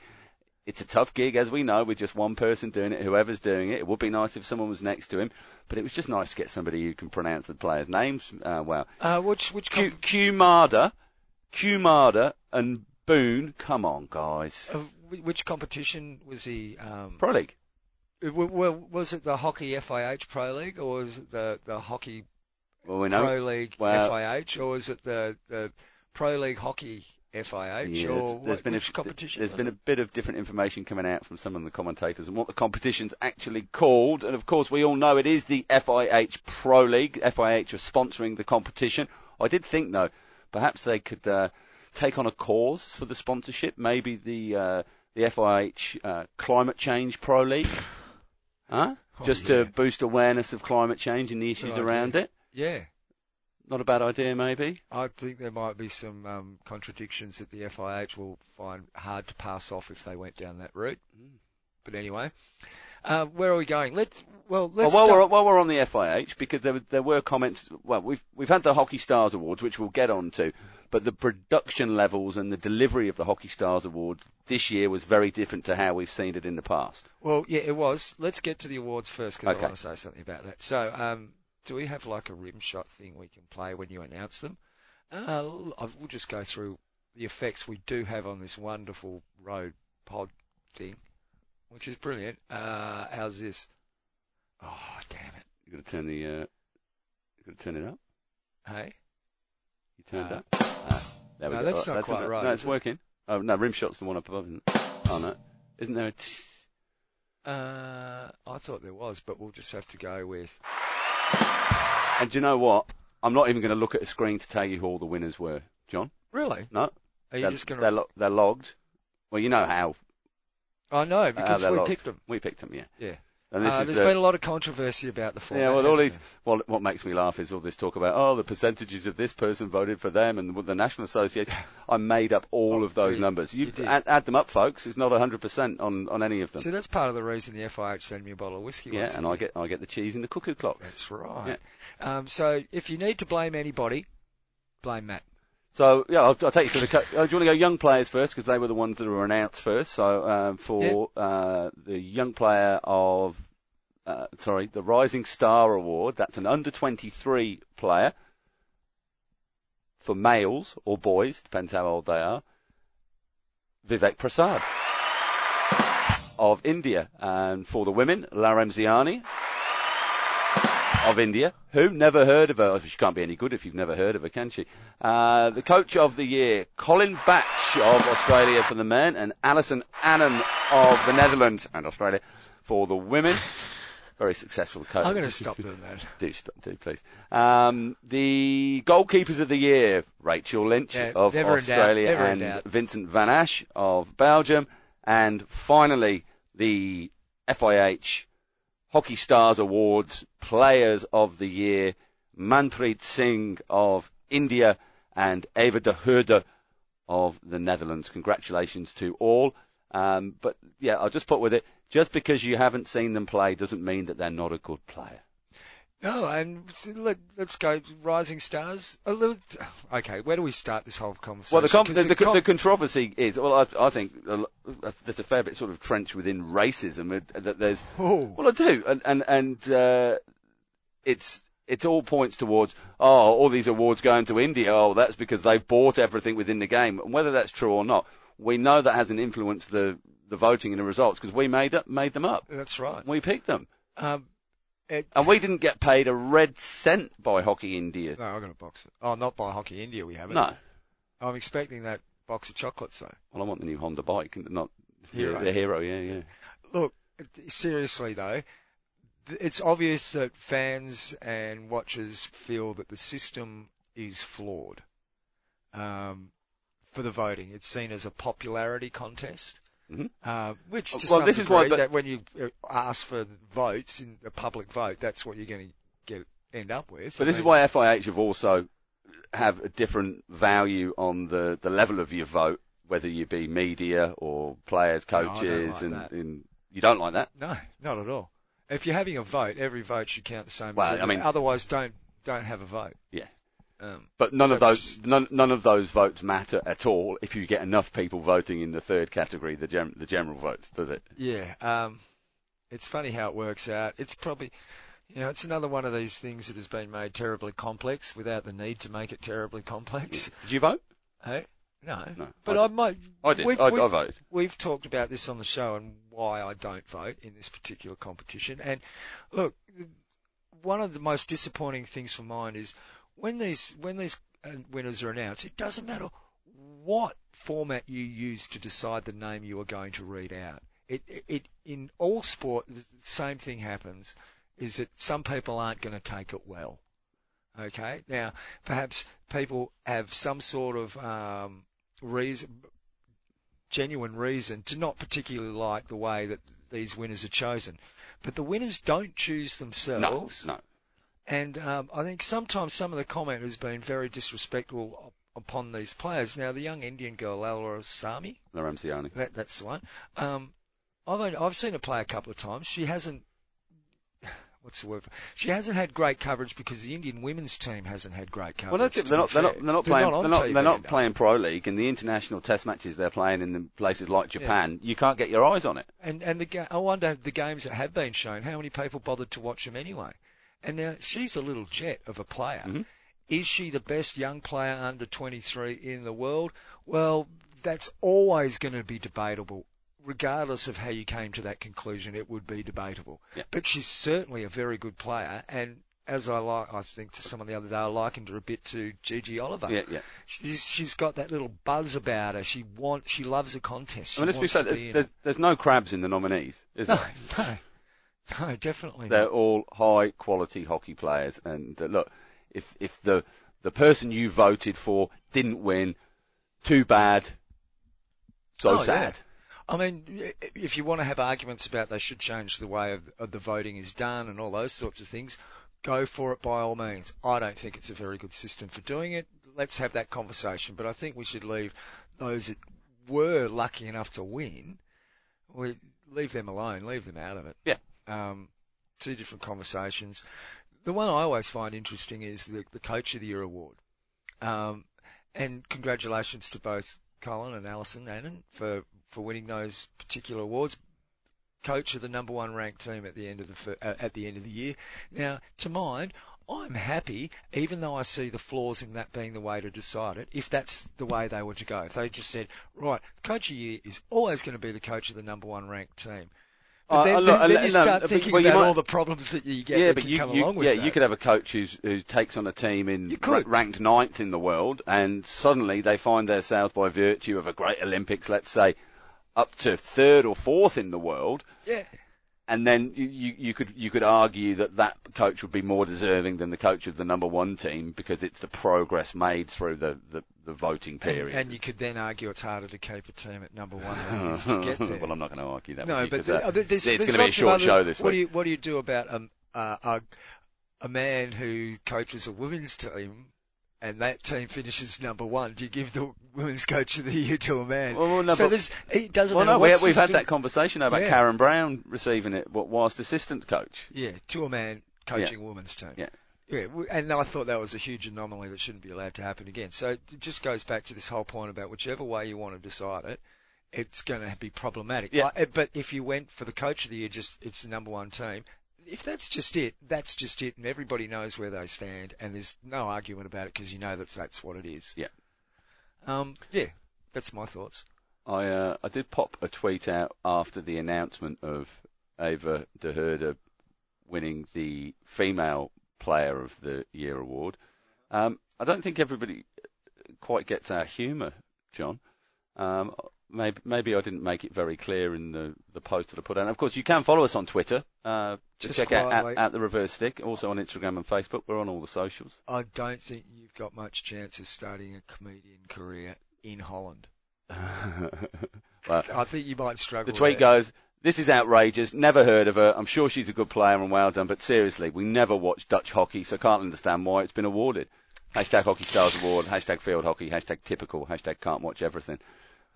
S2: It's a tough gig, as we know, with just one person doing it, whoever's doing it. It would be nice if someone was next to him, but it was just nice to get somebody who can pronounce the players' names uh, well.
S1: Uh, which which
S2: Q,
S1: com-
S2: Qmada, Qmada and Boone, come on, guys.
S1: uh, which competition was he? Um,
S2: Pro League.
S1: uh, w- well, was it the Hockey FIH Pro League or was it the the Hockey
S2: Well, we know.
S1: Pro League
S2: well-
S1: FIH or was it the the Pro League Hockey FIH
S2: Yeah,
S1: or
S2: there's- there's
S1: what,
S2: been a,
S1: competition?
S2: There's been a bit of different information coming out from some of the commentators and what the competition's actually called. And of course, we all know it is the FIH Pro League. FIH are sponsoring the competition. I did think though, perhaps they could uh, take on a cause for the sponsorship. Maybe the uh, the FIH uh, Climate Change Pro League. Huh?
S1: Oh,
S2: Just
S1: yeah.
S2: to boost awareness of climate change and the issues around it.
S1: Yeah.
S2: Not a bad idea, maybe.
S1: I think there might be some um, contradictions that the FIH will find hard to pass off if they went down that route.
S2: Mm.
S1: But anyway, uh, where are we going? Let's well
S2: Well,
S1: let's
S2: while
S1: start-
S2: we're, while we're on the FIH, because there, were- there were comments. Well, we've we've had the Hockey Stars Awards, which we'll get on to, but the production levels and the delivery of the Hockey Stars Awards this year was very different to how we've seen it in the past.
S1: well yeah it was. Let's get to the awards first because
S2: Okay.
S1: I want to say something about that. So um, do we have like a rim shot thing we can play when you announce them? Uh, we'll just go through the effects we do have on this wonderful road pod thing, which is brilliant. Uh, how's this? Oh, damn it.
S2: You got to turn the. Uh, you got to turn it up.
S1: Hey?
S2: You turned
S1: Uh,
S2: up. Ah, there we
S1: no,
S2: go.
S1: that's
S2: Oh,
S1: not quite
S2: enough.
S1: right,
S2: No, it's
S1: it?
S2: working. Oh no, rim shot's the one up above. Isn't it? Oh no, isn't there a? T-
S1: Uh, I thought there was, but we'll just have to go with.
S2: And do you know what? I'm not even going to look at a screen to tell you who all the winners were, John.
S1: Really?
S2: No,
S1: Are you
S2: they're,
S1: just going
S2: they're,
S1: to?
S2: lo- they're logged. Well, you know how
S1: I know because
S2: they're
S1: we
S2: logged.
S1: picked them.
S2: We picked them, yeah.
S1: Yeah. Uh, there's
S2: the,
S1: been a lot of controversy about the format.
S2: Yeah, well, all these. Well, what makes me laugh is all this talk about oh, the percentages of this person voted for them, and the National Association. I made up all
S1: Oh,
S2: of those
S1: you-
S2: numbers. You,
S1: you
S2: add, add them up, folks. It's not 100% on on any of them.
S1: So that's part of the reason the FIH sent me a bottle of whiskey.
S2: yeah, and. I get I get the cheese in the cuckoo clocks.
S1: That's right. Um, so if you need to blame anybody, blame Matt.
S2: So yeah, I'll, I'll take you to the. co- Uh, do you want to go young players first because they were the ones that were announced first? So um, for uh, the young player of. Uh, sorry, the Rising Star Award. That's an under 23 player for males or boys, depends how old they are. Vivek Prasad of India, and for the women, Lalremsiami of India, who never heard of her. She can't be any good if you've never heard of her, can she? Uh, the coach of the year, Colin Batch of Australia for the men, and Alison Annan of the Netherlands and Australia for the women. Very successful coach.
S1: I'm going to stop doing that.
S2: Do stop, do please. Um, the goalkeepers of the year: Rachel Lynch
S1: Yeah,
S2: of
S1: never in doubt,
S2: Australia and. Vincent Vanasch of Belgium, and finally the FIH Hockey Stars Awards Players of the Year: Manpreet Singh of India and Eva de Goede of the Netherlands. Congratulations to all. Um, but yeah, I'll just put with it. Just because you haven't seen them play doesn't mean that they're not a good player.
S1: No, and let, let's go rising stars. A little. Okay, where do we start this whole conversation?
S2: Well, the, com- the, the,
S1: com-
S2: the controversy is, well, I, I think a there's a fair bit sort of trench within racism. uh, That there's,
S1: Oh.
S2: well, I do, and and and uh, it's it all points towards, oh, all these awards going to India. Oh, that's because they've bought everything within the game. And whether that's true or not, we know that hasn't influenced the the voting and the results because we made up made them up.
S1: That's right.
S2: We picked them,
S1: Um, it,
S2: and we didn't get paid a red cent by Hockey India.
S1: no, I'm going to box it. Oh, not by Hockey India, we haven't.
S2: No.
S1: I'm expecting that box of chocolates though.
S2: Well, I want the new Honda bike, not
S1: Hero.
S2: the hero. Yeah, yeah.
S1: Look, seriously though, it's obvious that fans and watchers feel that the system is flawed. Um, for the voting, it's seen as a popularity contest.
S2: Mhm.
S1: Uh, which
S2: Well, this is why- but-
S1: that when you uh, ask for votes in a public vote, that's what you're going to get end up with.
S2: But
S1: I
S2: this is why FIH have also have a different value on the, the level of your vote, whether you be media or players,
S1: No,
S2: coaches,
S1: like
S2: and, and you don't like that.
S1: No, not at all. If you're having a vote, every vote should count the same.
S2: Well,
S1: as
S2: I mean-
S1: otherwise, don't don't have a vote.
S2: Yeah.
S1: Um,
S2: But none of those none, none of those votes matter at all if you get enough people voting in the third category, the gem, the general votes, does it?
S1: Yeah, um, it's funny how it works out. It's probably, you know, it's another one of these things that has been made terribly complex without the need to make it terribly complex.
S2: Did you vote?
S1: Hey, no,
S2: No,
S1: but
S2: I
S1: I, might.
S2: I did.
S1: We've,
S2: I,
S1: we've,
S2: I voted.
S1: we've talked about this on the show and why I don't vote in this particular competition. And look, one of the most disappointing things for mine is when these when these uh, winners are announced. It doesn't matter what format you use to decide the name you are going to read out. It it, it in all sport the same thing happens. Is that some people aren't going to take it well. Okay, now perhaps people have some sort of um, reason, genuine reason to not particularly like the way that these winners are chosen. But the winners don't choose themselves.
S2: No, no.
S1: And um, I think sometimes some of the comment has been very disrespectful upon these players. Now, the young Indian girl, Laura Sami,
S2: Ramsiani.
S1: that, that's the one. Um, I've only, I've seen her play a couple of times. She hasn't. What's the word? For, she hasn't had great coverage because the Indian women's team hasn't had great coverage.
S2: Well, that's it. They're not, they're not, they're not playing,
S1: on
S2: they're not, they're not playing pro league and the international test matches they're playing in the places like Japan. You can't get your eyes on it.
S1: And and the I wonder the games that have been shown, how many people bothered to watch them anyway? And now she's a little jet of a player.
S2: Mhm.
S1: Is she the best young player under 23 in the world? Well, that's always going to be debatable. Regardless of how you came to that conclusion, it would be debatable.
S2: Yeah.
S1: But she's certainly a very good player, and as I like, I think to someone the other day, I likened her a bit to Gigi Oliver.
S2: Yeah, yeah.
S1: She's she's got that little buzz about her. She wants, she loves a contest. She
S2: I mean, let's be fair, there's, there's, there's no crabs in the nominees, is
S1: No,
S2: there?
S1: no, no, definitely
S2: They're
S1: not.
S2: all high quality hockey players. And uh, look, if if the the person you voted for didn't win, too bad. So
S1: Oh, yeah.
S2: sad.
S1: I mean, if you want to have arguments about they should change the way of, of the voting is done and all those sorts of things, go for it by all means. I don't think it's a very good system for doing it. Let's have that conversation. But I think we should leave those that were lucky enough to win, we leave them alone, leave them out of it.
S2: Yeah.
S1: Um, two different conversations. The one I always find interesting is the, the Coach of the Year award. Um, and congratulations to both Colin and Alison Annan for, for winning those particular awards. Coach of the number one ranked team at the end of the uh, at the end of the year. Now, to mine, I'm happy, even though I see the flaws in that being the way to decide it. If that's the way they were to go, if they just said, right, coach of the year is always going to be the coach of the number one ranked team. But
S2: Uh,
S1: then,
S2: uh, look,
S1: then, then you start
S2: but-
S1: thinking
S2: well, you
S1: about
S2: might-
S1: all the problems that you get
S2: yeah,
S1: that
S2: but
S1: can
S2: you,
S1: come
S2: you
S1: along with
S2: yeah,
S1: that.
S2: you could have a coach who's, who takes on a team in ra- ranked ninth in the world, and suddenly they find themselves by virtue of a great Olympics, let's say, up to third or fourth in the world.
S1: yeah.
S2: and then you, you, you could you could argue that that coach would be more deserving than the coach of the number one team because it's the progress made through the, the, the voting period.
S1: and you could then argue it's harder to keep a team at number one than it is to get there.
S2: well, I'm not going to argue that.
S1: No, but
S2: 'cause,
S1: there-
S2: uh,
S1: there's,
S2: going to be a short
S1: other-
S2: show this
S1: what
S2: week.
S1: Do you, what do you do about um, uh, a, a man who coaches a women's team and that team finishes number one? Do you give the women's coach of the year to a man?
S2: Well, well, no,
S1: so there's, it doesn't
S2: well,
S1: matter
S2: no, we, we've had that conversation about
S1: Yeah.
S2: Karen Brown receiving it whilst assistant coach.
S1: Yeah, to a man coaching a women's team.
S2: Yeah.
S1: Yeah, and I thought that was a huge anomaly that shouldn't be allowed to happen again. So it just goes back to this whole point about whichever way you want to decide it, it's going to be problematic.
S2: Yeah.
S1: Like, But if you went for the coach of the year, just it's the number one team. If that's just it, that's just it, and everybody knows where they stand, and there's no argument about it because you know that's that's what it is.
S2: Yeah.
S1: Um. Yeah. That's my thoughts.
S2: I uh, I did pop a tweet out after the announcement of Ava de Goede winning the female player of the year award. Um, I don't think everybody quite gets our humour, John. Um, maybe maybe I didn't make it very clear in the, the post that I put out. Of course, you can follow us on Twitter. Uh, just, check out at, at the Reverse Stick. Also on Instagram and Facebook. We're on all the socials.
S1: I don't think you've got much chance of starting a comedian career in Holland.
S2: well,
S1: I think you might struggle.
S2: The tweet goes, this is outrageous, never heard of her, I'm sure she's a good player and well done, but seriously, we never watch Dutch hockey, so can't understand why it's been awarded. Hashtag Hockey Stars Award, hashtag Field Hockey, hashtag Typical, hashtag Can't Watch Everything.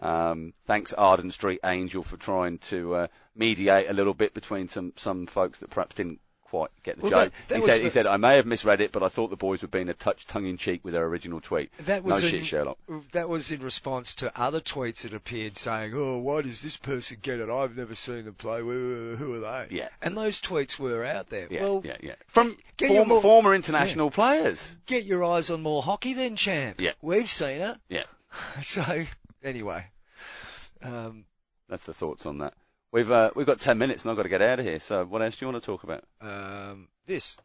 S2: Um, thanks Arden Street Angel for trying to uh, mediate a little bit between some, some folks that perhaps didn't quite get the
S1: Well,
S2: joke.
S1: that- that
S2: he said, he said, I may have misread it, but I thought the boys were being a touch tongue-in-cheek with their original tweet.
S1: That
S2: No
S1: was
S2: shit,
S1: in,
S2: Sherlock.
S1: That was in response to other tweets that appeared saying, "Oh, why does this person get it? I've never seen them play. Who, are they?"
S2: Yeah.
S1: And those tweets were out there.
S2: Yeah,
S1: well,
S2: yeah, yeah. From former,
S1: more-
S2: former international players.
S1: get your eyes on more hockey then, champ.
S2: Yeah.
S1: We've seen it.
S2: Yeah.
S1: So anyway, um,
S2: That's the thoughts on that. We've uh, we've got ten minutes and I've got to get out of here. So what else do you want to talk about?
S1: um, this.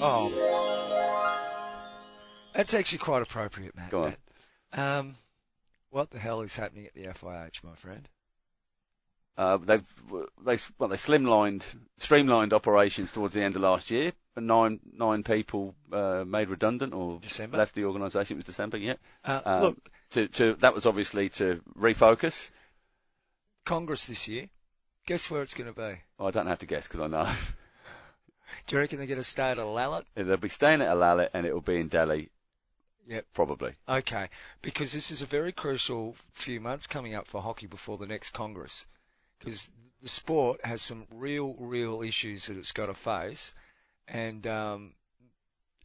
S1: Oh, that's actually quite appropriate, Matt.
S2: Go on.
S1: Um, what the hell is happening at the FIH, my friend?
S2: Uh, they've they well they slimlined streamlined operations towards the end of last year. And nine nine people uh, made redundant or
S1: December.
S2: left the organisation. It was December, yeah.
S1: Uh,
S2: Um,
S1: look,
S2: To to that was obviously to refocus.
S1: Congress this year. Guess where it's going to be?
S2: Well, I don't have to guess because I know
S1: Do you reckon they're going to stay at Lalit?
S2: they'll be staying at Alalit and it will be in Delhi.
S1: Yep.
S2: Probably.
S1: Okay, because this is a very crucial few months coming up for hockey before the next Congress, because the sport has some real, real issues that it's got to face, and um,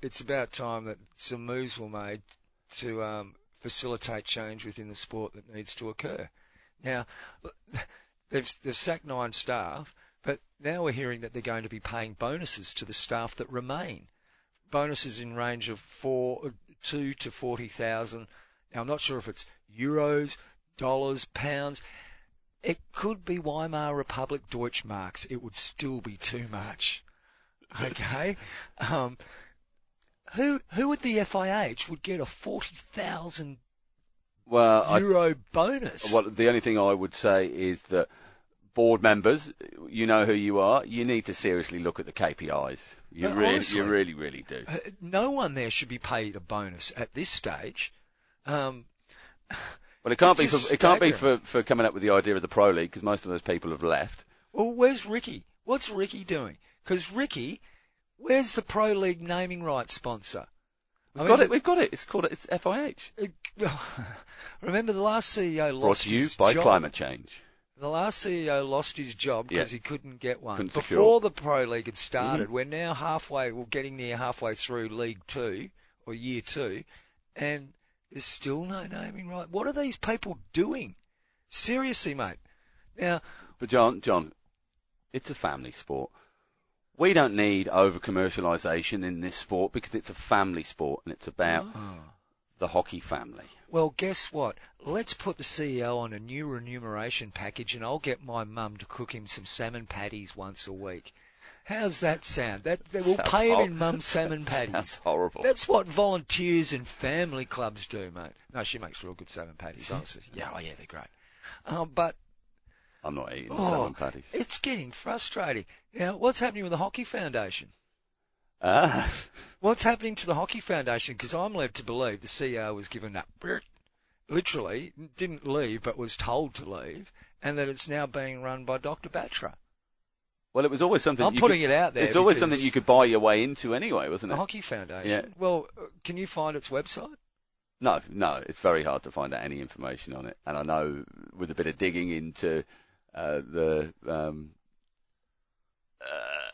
S1: it's about time that some moves were made to um, facilitate change within the sport that needs to occur. Now, they've, they've sacked nine staff, but now we're hearing that they're going to be paying bonuses to the staff that remain. Bonuses in range of four, two to 40,000. Now, I'm not sure if it's euros, dollars, pounds. It could be Weimar Republic Deutschmarks. It would still be too much. Okay. Um, who, who at the FIH would get a forty thousand?
S2: well,
S1: euro I, bonus.
S2: Well, the only thing I would say is that board members, you know who you are. You need to seriously look at the KPIs. You
S1: no,
S2: really,
S1: honestly,
S2: you really, really do.
S1: Uh, no one there should be paid a bonus at this stage. Um,
S2: well, it can't be. For, it can't be for, for coming up with the idea of the pro league because most of those people have left.
S1: Well, where's Ricky? What's Ricky doing? Because Ricky, where's the pro league naming rights sponsor?
S2: We've got it. We've got it. It's called it's FIH.
S1: it. Remember the last CEO lost
S2: Brought to you
S1: his
S2: by
S1: job.
S2: climate change.
S1: The last CEO lost his job because
S2: Yeah.
S1: he couldn't get one.
S2: Couldn't
S1: Before
S2: secure. Mm-hmm.
S1: the Pro League had started, we're now halfway, we're getting near halfway through League Two, or Year Two, and there's still no naming right. What are these people doing? Seriously, mate. Now,
S2: But John, John, it's a family sport. We don't need over commercialisation in this sport because it's a family sport and it's about the hockey family.
S1: well, guess what? Let's put the CEO on a new remuneration package and I'll get my mum to cook him some salmon patties once a week. How's that sound? That, that we'll
S2: Sounds
S1: pay him
S2: hor-
S1: in mum's salmon patties.
S2: That's horrible.
S1: That's what volunteers and family clubs do, mate. No, she makes real good salmon patties, honestly. Yeah, oh yeah, they're great. Um, but
S2: I'm not eating
S1: Oh.
S2: salmon patties.
S1: it's getting frustrating. Now, what's happening with the Hockey Foundation?
S2: Ah,
S1: What's happening to the Hockey Foundation? Because I'm led to believe the CEO was given up, literally, didn't leave, but was told to leave, and that it's now being run by Dr. Batra.
S2: well, it was always something.
S1: I'm
S2: you
S1: putting
S2: could,
S1: it out there.
S2: It's always something you could buy your way into anyway, wasn't it? The?
S1: Hockey Foundation.
S2: Yeah.
S1: Well, can you find its website?
S2: No, no, it's very hard to find out any information on it. And I know with a bit of digging into uh, the um, uh,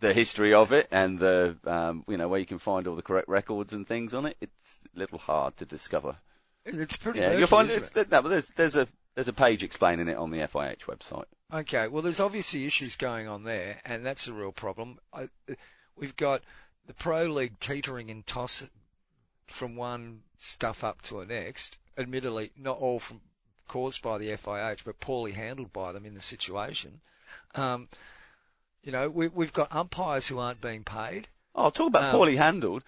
S2: the history of it and the um, you know where you can find all the correct records and things on it, it's a little hard to discover.
S1: It's pretty.
S2: Yeah, you'll find it's
S1: it?
S2: no, but there's there's a there's a page explaining it on the FIH website.
S1: Okay, well, there's obviously issues going on there, and that's a real problem. I, we've got the Pro League teetering and toss from one stuff up to the next. Admittedly, not all from caused by the FIH, but poorly handled by them in the situation. Um, you know, we, we've got umpires who aren't being paid.
S2: Oh, talk about
S1: Um,
S2: poorly handled.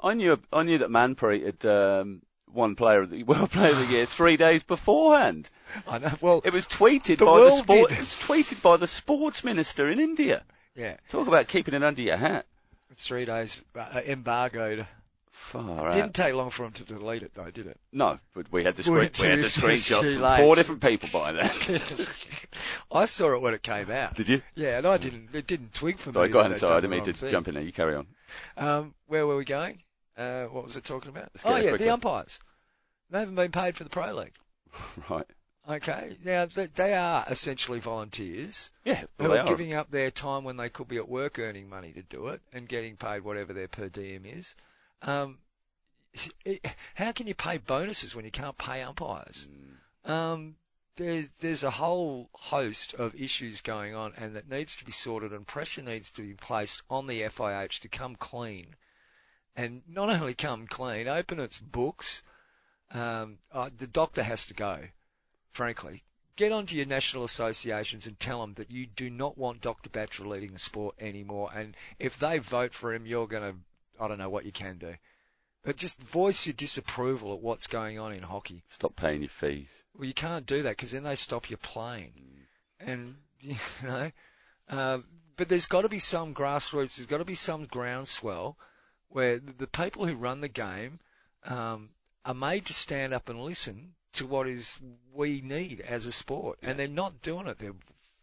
S2: I knew I knew that Manpreet had um, won Player of the World Player of the Year three days beforehand.
S1: I know. Well,
S2: It was tweeted
S1: The
S2: by the sport.
S1: did.
S2: It was tweeted by the sports minister in India.
S1: yeah,
S2: Talk about keeping it under your hat.
S1: three days uh, embargoed.
S2: Far
S1: Didn't
S2: out.
S1: take long for him to delete it, though, did it?
S2: No, but we had the screen, we had the screenshots from
S1: late.
S2: four different people by then.
S1: I saw it when it came out.
S2: Did you?
S1: Yeah, and I didn't. It didn't twig for
S2: Sorry,
S1: me.
S2: go
S1: that
S2: ahead. Sorry, I didn't mean to
S1: thing.
S2: jump in there. You carry on.
S1: Um, where were we going? Uh, what was it talking about? Oh yeah,
S2: quickly.
S1: the umpires. They haven't been paid for the pro league.
S2: Right.
S1: Okay, now they are essentially volunteers
S2: Yeah,
S1: who
S2: well, they
S1: are
S2: are.
S1: giving up their time when they could be at work earning money to do it and getting paid whatever their per diem is. Um, how can you pay bonuses when you can't pay umpires?
S2: Mm.
S1: Um, there's there's a whole host of issues going on, and that needs to be sorted, and pressure needs to be placed on the FIH to come clean, and not only come clean, open its books. Um, uh, the doctor has to go, frankly. Get onto your national associations and tell them that you do not want Dr. Batra leading the sport anymore, and if they vote for him, you're going to, I don't know what you can do. But just voice your disapproval at what's going on in hockey.
S2: Stop paying your fees.
S1: Well, you can't do that because then they stop you playing. And, you know, uh, but there's got to be some grassroots, there's got to be some groundswell where the, people who run the game um, are made to stand up and listen to what is we need as a sport. And they're not doing it. They're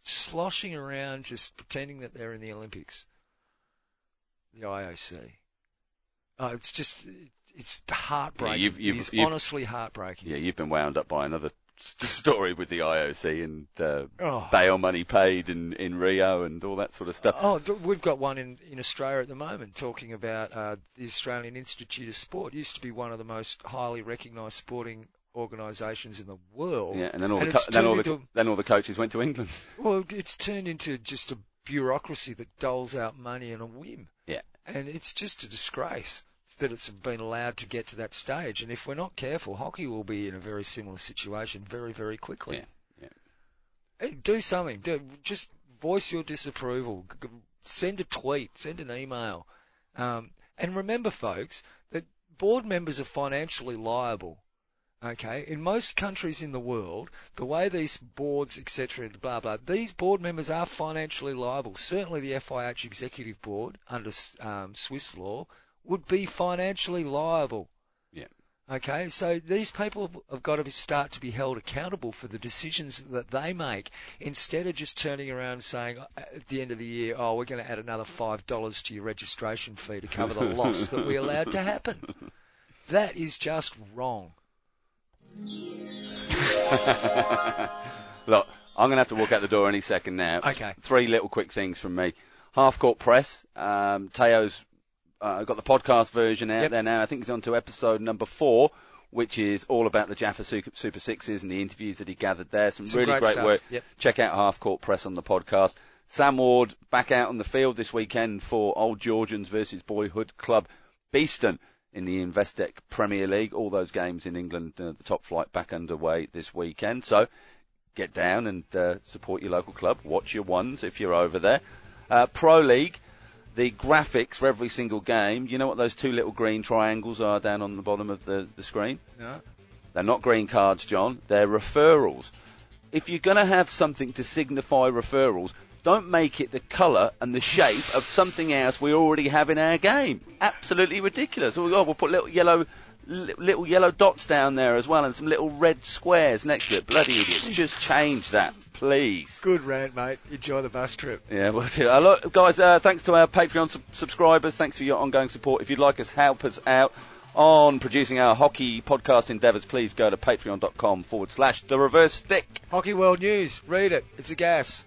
S1: sloshing around just pretending that they're in the Olympics. The IOC. Oh, it's just, it's heartbreaking.
S2: you've- you've-
S1: it is
S2: you've-
S1: honestly heartbreaking.
S2: Yeah, you've been wound up by another story with the IOC and uh,
S1: Oh.
S2: bail money paid in, in Rio and all that sort of stuff.
S1: Oh, we've got one in, in Australia at the moment talking about uh, the Australian Institute of Sport. It used to be one of the most highly recognised sporting organisations in the world.
S2: Yeah, and then all
S1: And
S2: the co- then all the
S1: turned
S2: then all the coaches went to England.
S1: Well, it's turned into just a bureaucracy that doles out money on a whim.
S2: Yeah.
S1: And it's just a disgrace that it's been allowed to get to that stage. And if we're not careful, hockey will be in a very similar situation very, very quickly.
S2: Yeah,
S1: Hey, Do something. Do, just voice your disapproval. Send a tweet. Send an email. Um, and remember, folks, that board members are financially liable. Okay, in most countries in the world, the way these boards, etc., blah blah, these board members are financially liable. Certainly, the FIH executive board under um, Swiss law would be financially liable.
S2: Yeah.
S1: Okay, so these people have- got to start to be held accountable for the decisions that they make instead of just turning around and saying uh, at the end of the year, oh, we're going to add another five dollars to your registration fee to cover the loss that we allowed to happen. That is just wrong.
S2: Look, I'm going to have to walk out the door any second now.
S1: Okay.
S2: Three little quick things from me. Half Court Press. Um, Teo's uh, I've got the podcast version out
S1: Yep.
S2: there now. I think he's on to episode number four, which is all about the Jaffa Super, Super Sixes and the interviews that he gathered there. Some,
S1: Some
S2: really
S1: great
S2: great work.
S1: Yep.
S2: Check out Half Court Press on the podcast. Sam Ward back out on the field this weekend for Old Georgians versus Boyhood Club Beeston in the Investec Premier League. All those games in England, uh, the top flight back underway this weekend. So get down and uh, support your local club. Watch your ones if you're over there. Uh, Pro League, the graphics for every single game. You know what those two little green triangles are down on the bottom of the, the screen?
S1: No?
S2: They're not green cards, John. They're referrals. If you're going to have something to signify referrals, don't make it the colour and the shape of something else we already have in our game. Absolutely ridiculous. Oh, we'll put little yellow, li- little yellow dots down there as well, and some little red squares next to it. Bloody idiots! Just change that, please.
S1: Good rant, mate. Enjoy the bus trip.
S2: Yeah, well, uh, look, guys, uh, thanks to our Patreon sub- subscribers. Thanks for your ongoing support. If you'd like us, help us out on producing our hockey podcast endeavours, please go to patreon.com forward slash the reverse stick.
S1: Hockey World News. Read it. It's a gas.